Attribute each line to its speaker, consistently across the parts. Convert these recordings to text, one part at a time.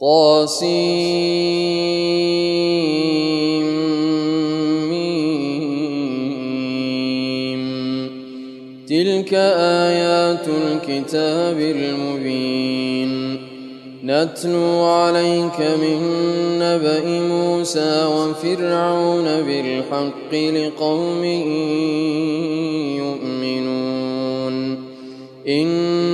Speaker 1: قاسم تلك آيات الكتاب المبين نتلو عليك من نبأ موسى وفرعون بالحق لقوم يؤمنون إن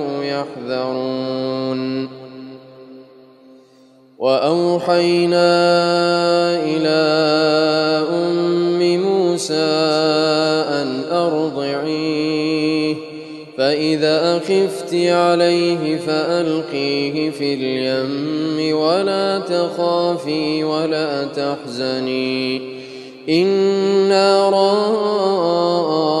Speaker 1: يحذرون واوحينا الى ام موسى ان ارضعيه فاذا اخفت عليه فالقيه في اليم ولا تخافي ولا تحزني انا رأى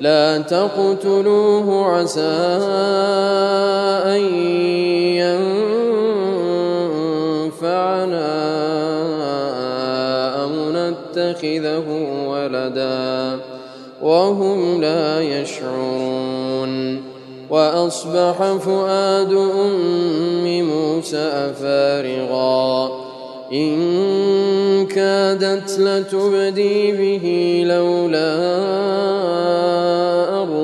Speaker 1: لا تقتلوه عسى أن ينفعنا أو نتخذه ولدا وهم لا يشعرون وأصبح فؤاد أم موسى فارغا إن كادت لتبدي به لولا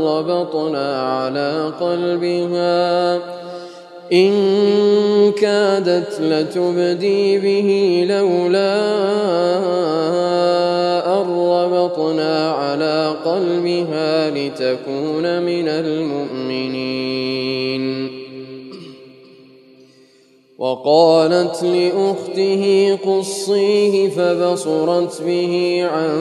Speaker 1: ربطنا على قلبها إن كادت لتبدي به لولا أن ربطنا على قلبها لتكون من المؤمنين وقالت لأخته قصيه فبصرت به عن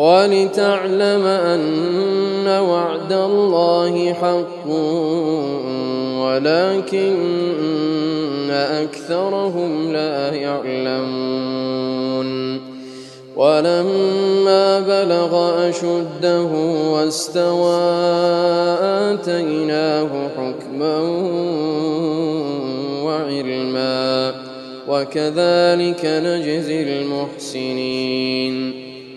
Speaker 1: ولتعلم أن وعد الله حق ولكن أكثرهم لا يعلمون ولما بلغ أشده واستوى آتيناه حكما وعلما وكذلك نجزي المحسنين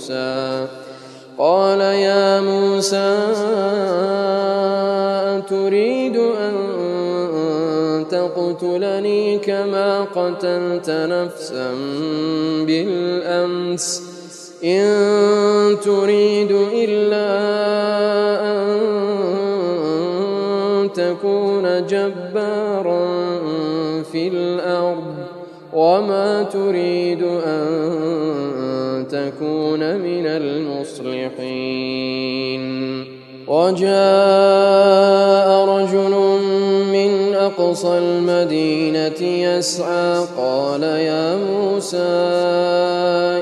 Speaker 1: موسى قال يا موسى أتريد أن تقتلني كما قتلت نفسا بالأمس إن تريد إلا أن تكون جبارا في الأرض وما تريد أن من المصلحين وجاء رجل من أقصى المدينة يسعى قال يا موسى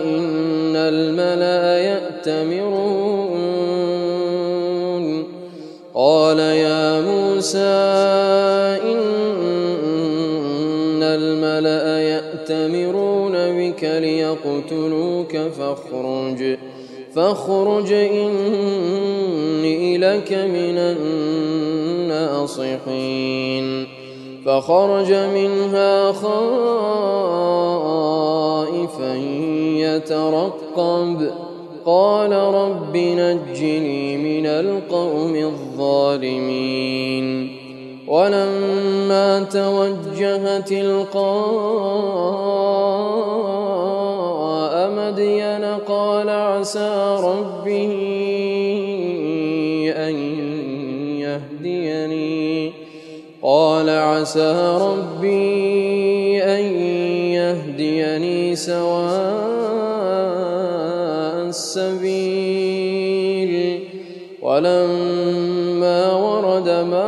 Speaker 1: إن الملأ يأتمرون قال يا موسى إن الملأ يأتمرون بك ليقتلوك فاخرج فاخرج إني لك من الناصحين فخرج منها خائفا يترقب قال رب نجني من القوم الظالمين ولما توجه تلقاه عسى ربه أن يهديني قال عسى ربي أن يهديني سواء السبيل ولما ورد ما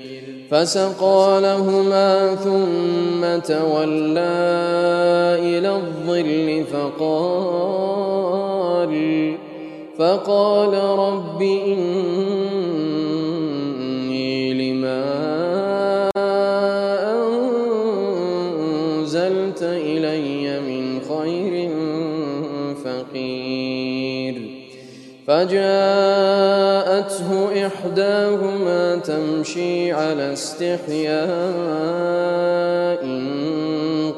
Speaker 1: فسقى لهما ثم تولى إلى الظل فقال فقال رب إن فجاءته إحداهما تمشي على استحياء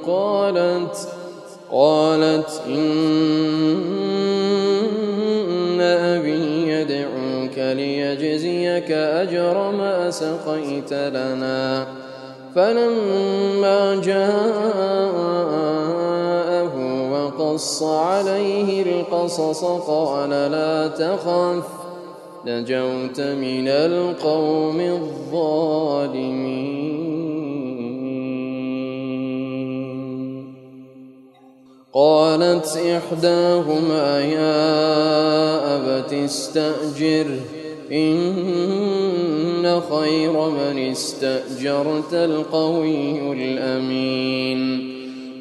Speaker 1: قالت قالت إن أبي يدعوك ليجزيك أجر ما سقيت لنا فلما جاء قص عليه القصص قال لا تخف نجوت من القوم الظالمين قالت إحداهما يا أبت استأجر إن خير من استأجرت القوي الأمين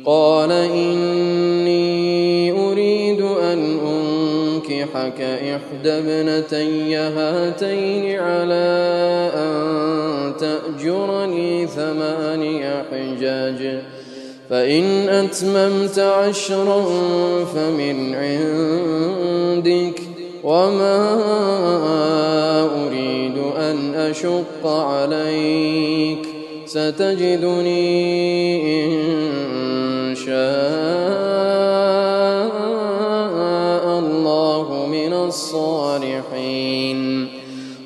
Speaker 1: قال إني أريد أن أنكحك إحدى ابنتي هاتين على أن تأجرني ثماني حجاج فإن أتممت عشرا فمن عندك وما أريد أن أشق عليك ستجدني إن الله من الصالحين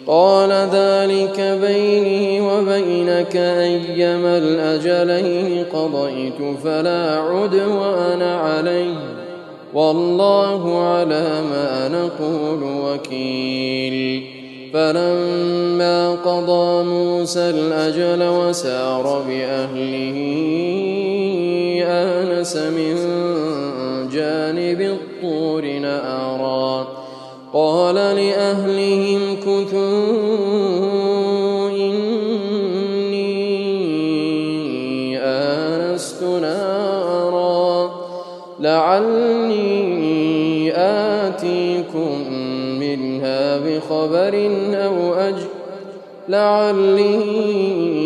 Speaker 1: قال ذلك بيني وبينك أيما الأجلين قضيت فلا عدوان علي والله على ما نقول وكيل فلما قضى موسى الأجل وسار بأهله آنس من جانب الطور نارا قال لأهلهم كثوا إني آنست نارا لعلي آتيكم منها بخبر أو أجل لعلي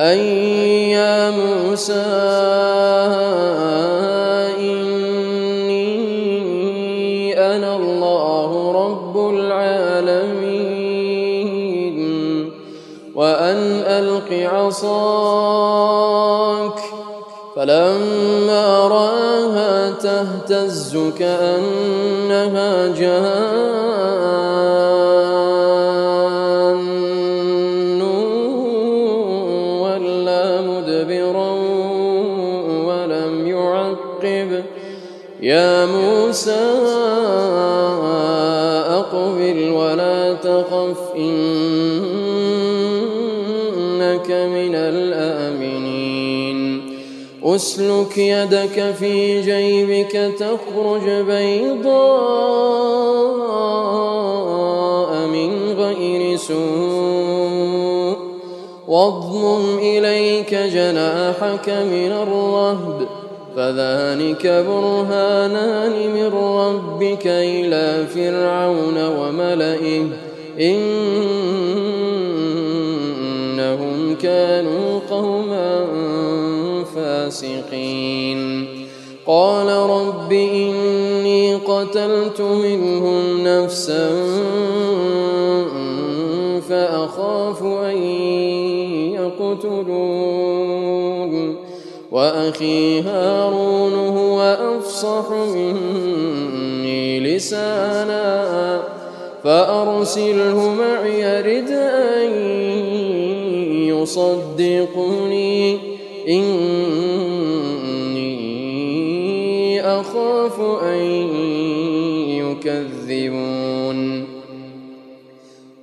Speaker 1: أي يا موسى إني أنا الله رب العالمين وأن ألق عصاك فلما رآها تهتز كأنها جهاد موسى أقبل ولا تخف إنك من الآمنين أسلك يدك في جيبك تخرج بي وأخي هارون هو أفصح مني لسانا فأرسله معي رد أن يصدقني إني أخاف أن يكذب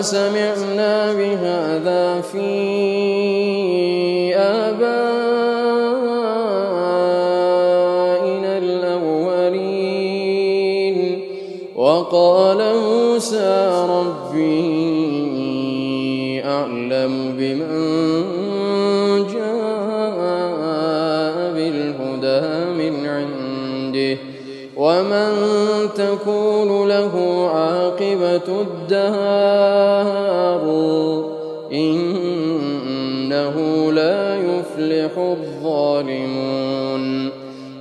Speaker 1: سمعنا بهذا في آبائنا الأولين وقال موسى رب عاقبة الدهار إنه لا يفلح الظالمون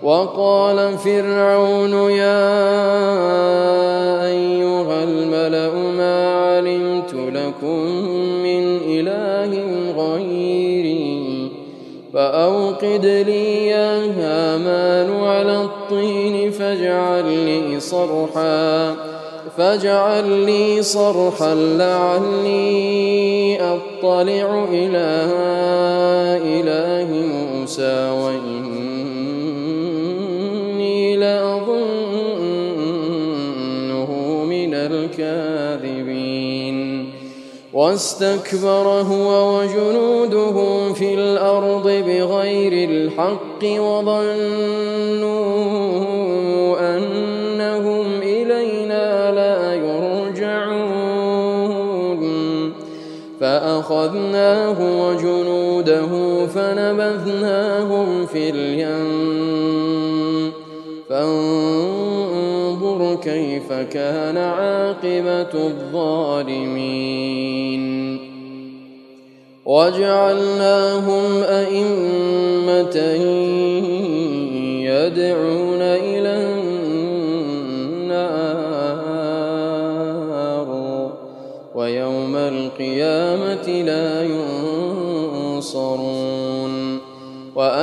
Speaker 1: وقال فرعون يا أيها الملأ ما علمت لكم من إله غيري فأوقد لي يا هامان على الطين فاجعل لي صرحاً فاجعل لي صرحا لعلي اطلع الى اله موسى واني لاظنه من الكاذبين واستكبر هو وجنوده في الارض بغير الحق وظنوا فأخذناه وجنوده فنبذناهم في اليم فانظر كيف كان عاقبة الظالمين وجعلناهم أئمة يدعون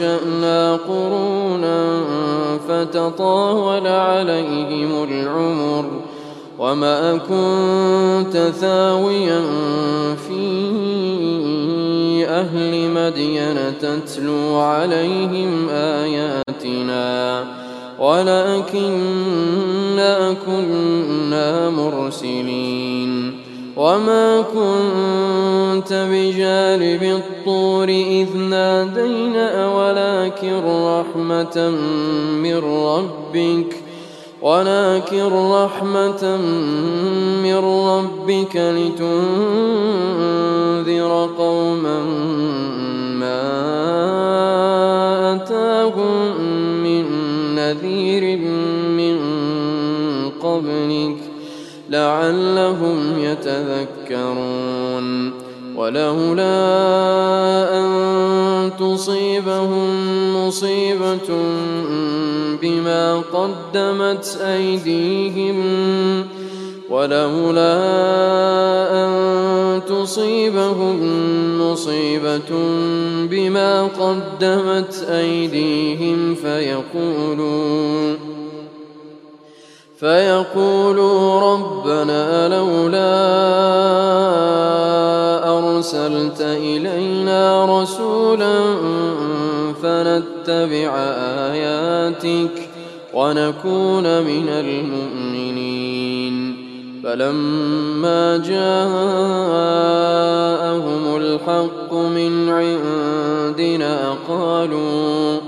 Speaker 1: أنشأنا قرونا فتطاول عليهم العمر وما كنت ثاويا في أهل مدين تتلو عليهم آياتنا ولكننا كنا مرسلين وما كنت بجانب الطور إذ نادينا ولكن رحمة من ربك ولكن رحمة من ربك لتنذر قوما ما أتاهم من نذير من قبلك لعلهم يتذكرون ولولا أن تصيبهم مصيبة بما قدمت أيديهم ولولا أن تصيبهم مصيبة بما قدمت أيديهم فيقولون فيقولوا ربنا لولا أرسلت إلينا رسولا فنتبع آياتك ونكون من المؤمنين فلما جاءهم الحق من عندنا قالوا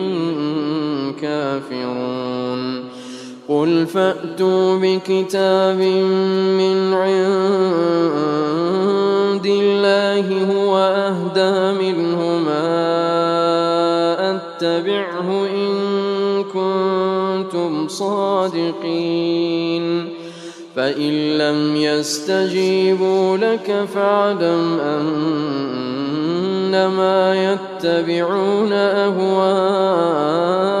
Speaker 1: الكافرون قل فأتوا بكتاب من عند الله هو أهدى منهما أتبعه إن كنتم صادقين فإن لم يستجيبوا لك فاعلم أنما يتبعون أهواءهم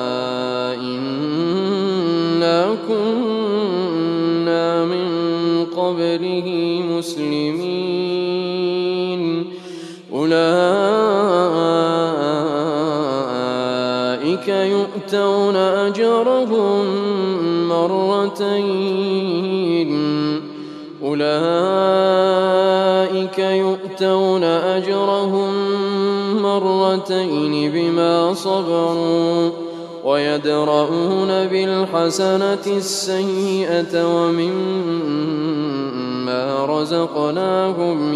Speaker 1: قبله مسلمين أولئك يؤتون أجرهم مرتين أولئك يؤتون أجرهم مرتين بما صبروا ويدرؤون بالحسنة السيئة ومما رزقناهم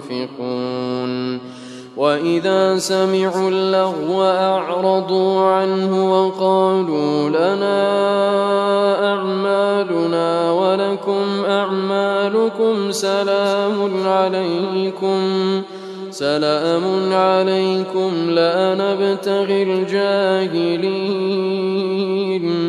Speaker 1: ينفقون واذا سمعوا اللغو اعرضوا عنه وقالوا لنا اعمالنا ولكم اعمالكم سلام عليكم سلام عليكم لا نبتغي الجاهلين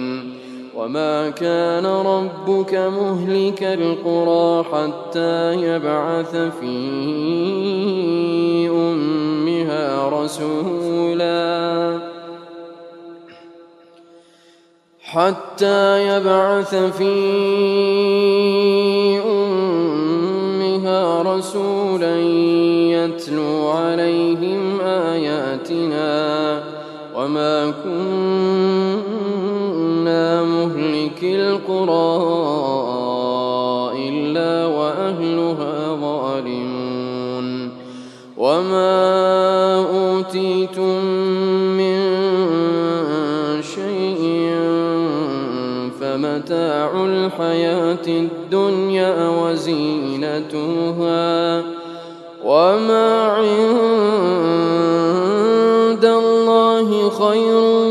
Speaker 1: وما كان ربك مهلك القرى حتى يبعث في امها رسولا حتى يبعث في امها رسولا يتلو عليهم اياتنا وما كنت القرى إلا وأهلها ظالمون وما أوتيتم من شيء فمتاع الحياة الدنيا وزينتها وما عند الله خير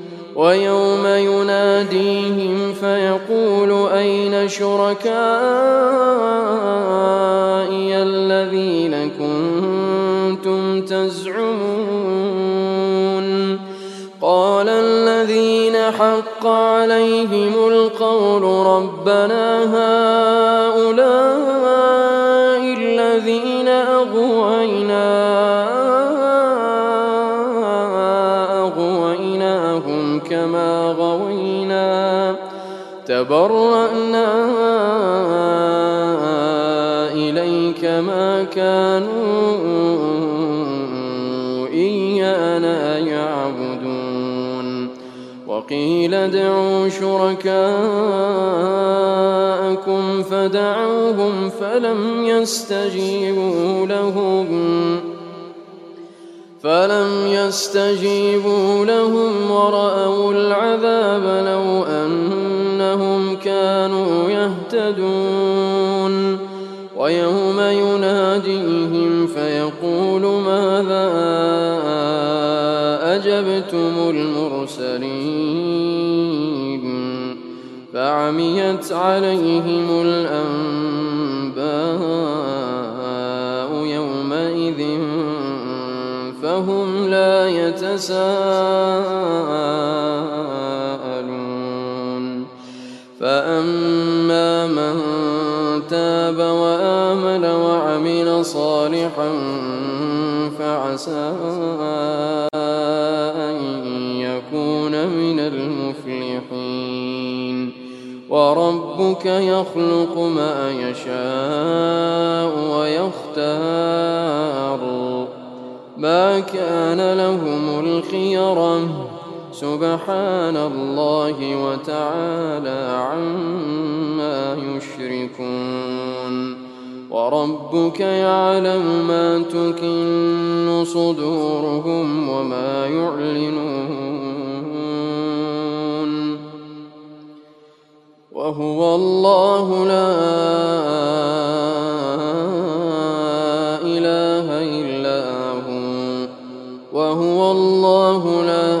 Speaker 1: ويوم يناديهم فيقول أين شركائي الذين كنتم تزعمون قال الذين حق عليهم القول ربنا هؤلاء تبرأنا إليك ما كانوا إيانا يعبدون وقيل ادعوا شركاءكم فدعوهم فلم يستجيبوا لهم فلم يستجيبوا لهم ورأوا العذاب لو أن كانوا يهتدون ويوم يناديهم فيقول ماذا أجبتم المرسلين فعميت عليهم الأنباء يومئذ فهم لا يتساءلون تاب وآمن وعمل صالحا فعسى أن يكون من المفلحين وربك يخلق ما يشاء ويختار ما كان لهم الخيره سبحان الله وتعالى عما يشركون وربك يعلم ما تكن صدورهم وما يعلنون وهو الله لا إله إلا هو وهو الله لا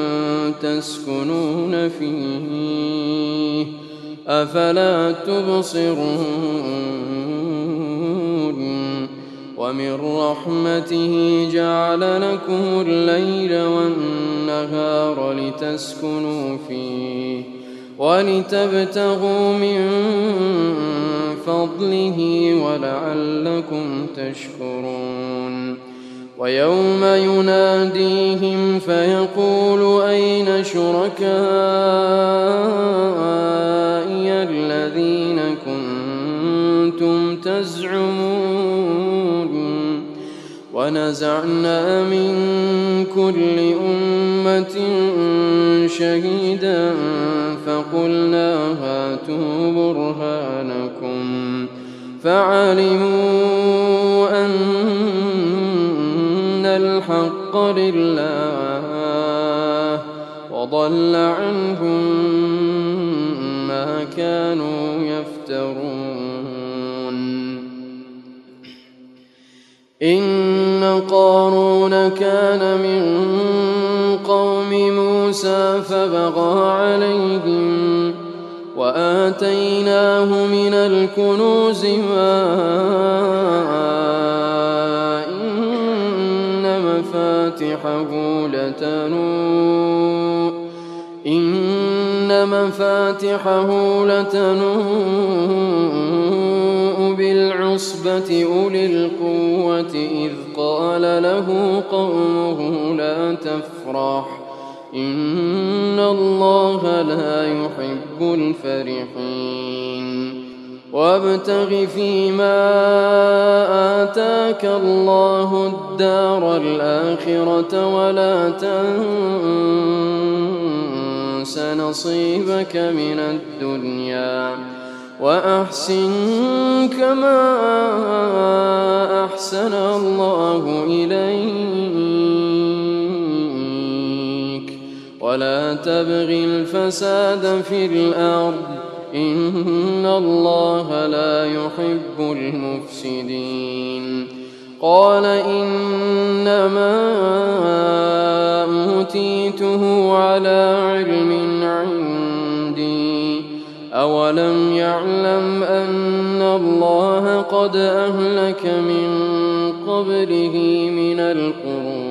Speaker 1: تسكنون فيه أفلا تبصرون ومن رحمته جعل لكم الليل والنهار لتسكنوا فيه ولتبتغوا من فضله ولعلكم تشكرون ويوم يناديهم فيقول أين شركائي الذين كنتم تزعمون ونزعنا من كل أمة شهيدا فقلنا هاتوا برهانكم فعلموا غير الله وضل عنهم ما كانوا يفترون إن قارون كان من قوم موسى فبغى عليهم وآتيناه من الكنوز ما مفاتحه لتنوء إن مفاتحه لتنوء بالعصبة أولي القوة إذ قال له قومه لا تفرح إن الله لا يحب الفرحين وابتغ فيما آتاك الله الدار الآخرة ولا تنس نصيبك من الدنيا وأحسن كما أحسن الله إليك ولا تبغ الفساد في الأرض إن الله لا يحب المفسدين قال إنما أوتيته على علم عندي أولم يعلم أن الله قد أهلك من قبله من القرون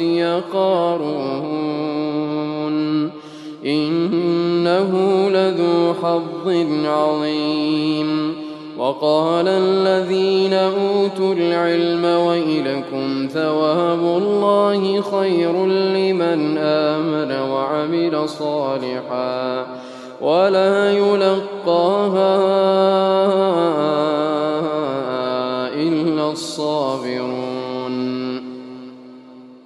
Speaker 1: أوتي قارون إنه لذو حظ عظيم وقال الذين أوتوا العلم ويلكم ثواب الله خير لمن آمن وعمل صالحا ولا يلقاها إلا الصابرون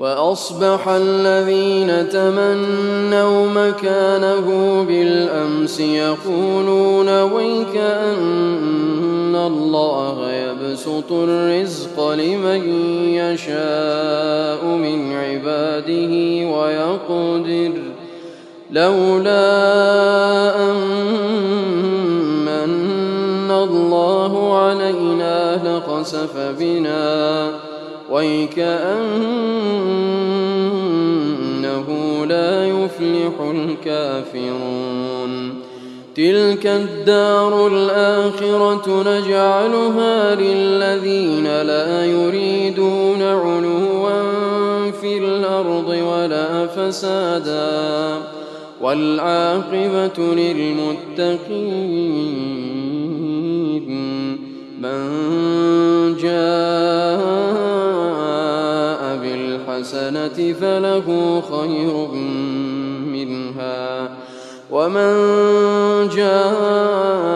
Speaker 1: واصبح الذين تمنوا مكانه بالامس يقولون ويك ان الله يبسط الرزق لمن يشاء من عباده ويقدر لولا ان من الله علينا لخسف بنا ويكأن ولا يفلح الكافرون تلك الدار الآخرة نجعلها للذين لا يريدون علوا في الأرض ولا فسادا والعاقبة للمتقين من جاء الحسنة فله خير منها ومن جاء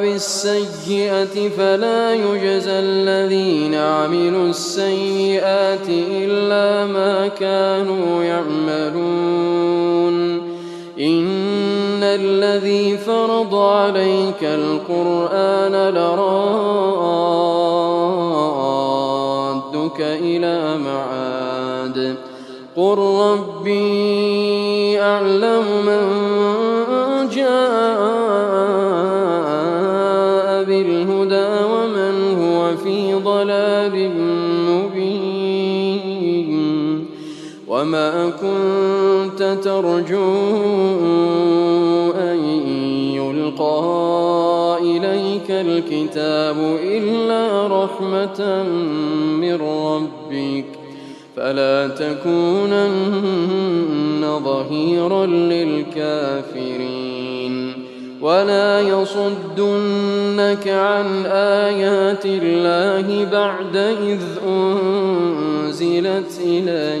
Speaker 1: بالسيئة فلا يجزى الذين عملوا السيئات إلا ما كانوا يعملون إن الذي فرض عليك القرآن لرائع إلى معاد قل ربي أعلم من جاء بالهدى ومن هو في ضلال مبين وما كنت ترجو أن يلقى إليك الكتاب إلا رحمة من ربك فلا تكونن ظهيرا للكافرين ولا يصدنك عن آيات الله بعد إذ أنزلت إليك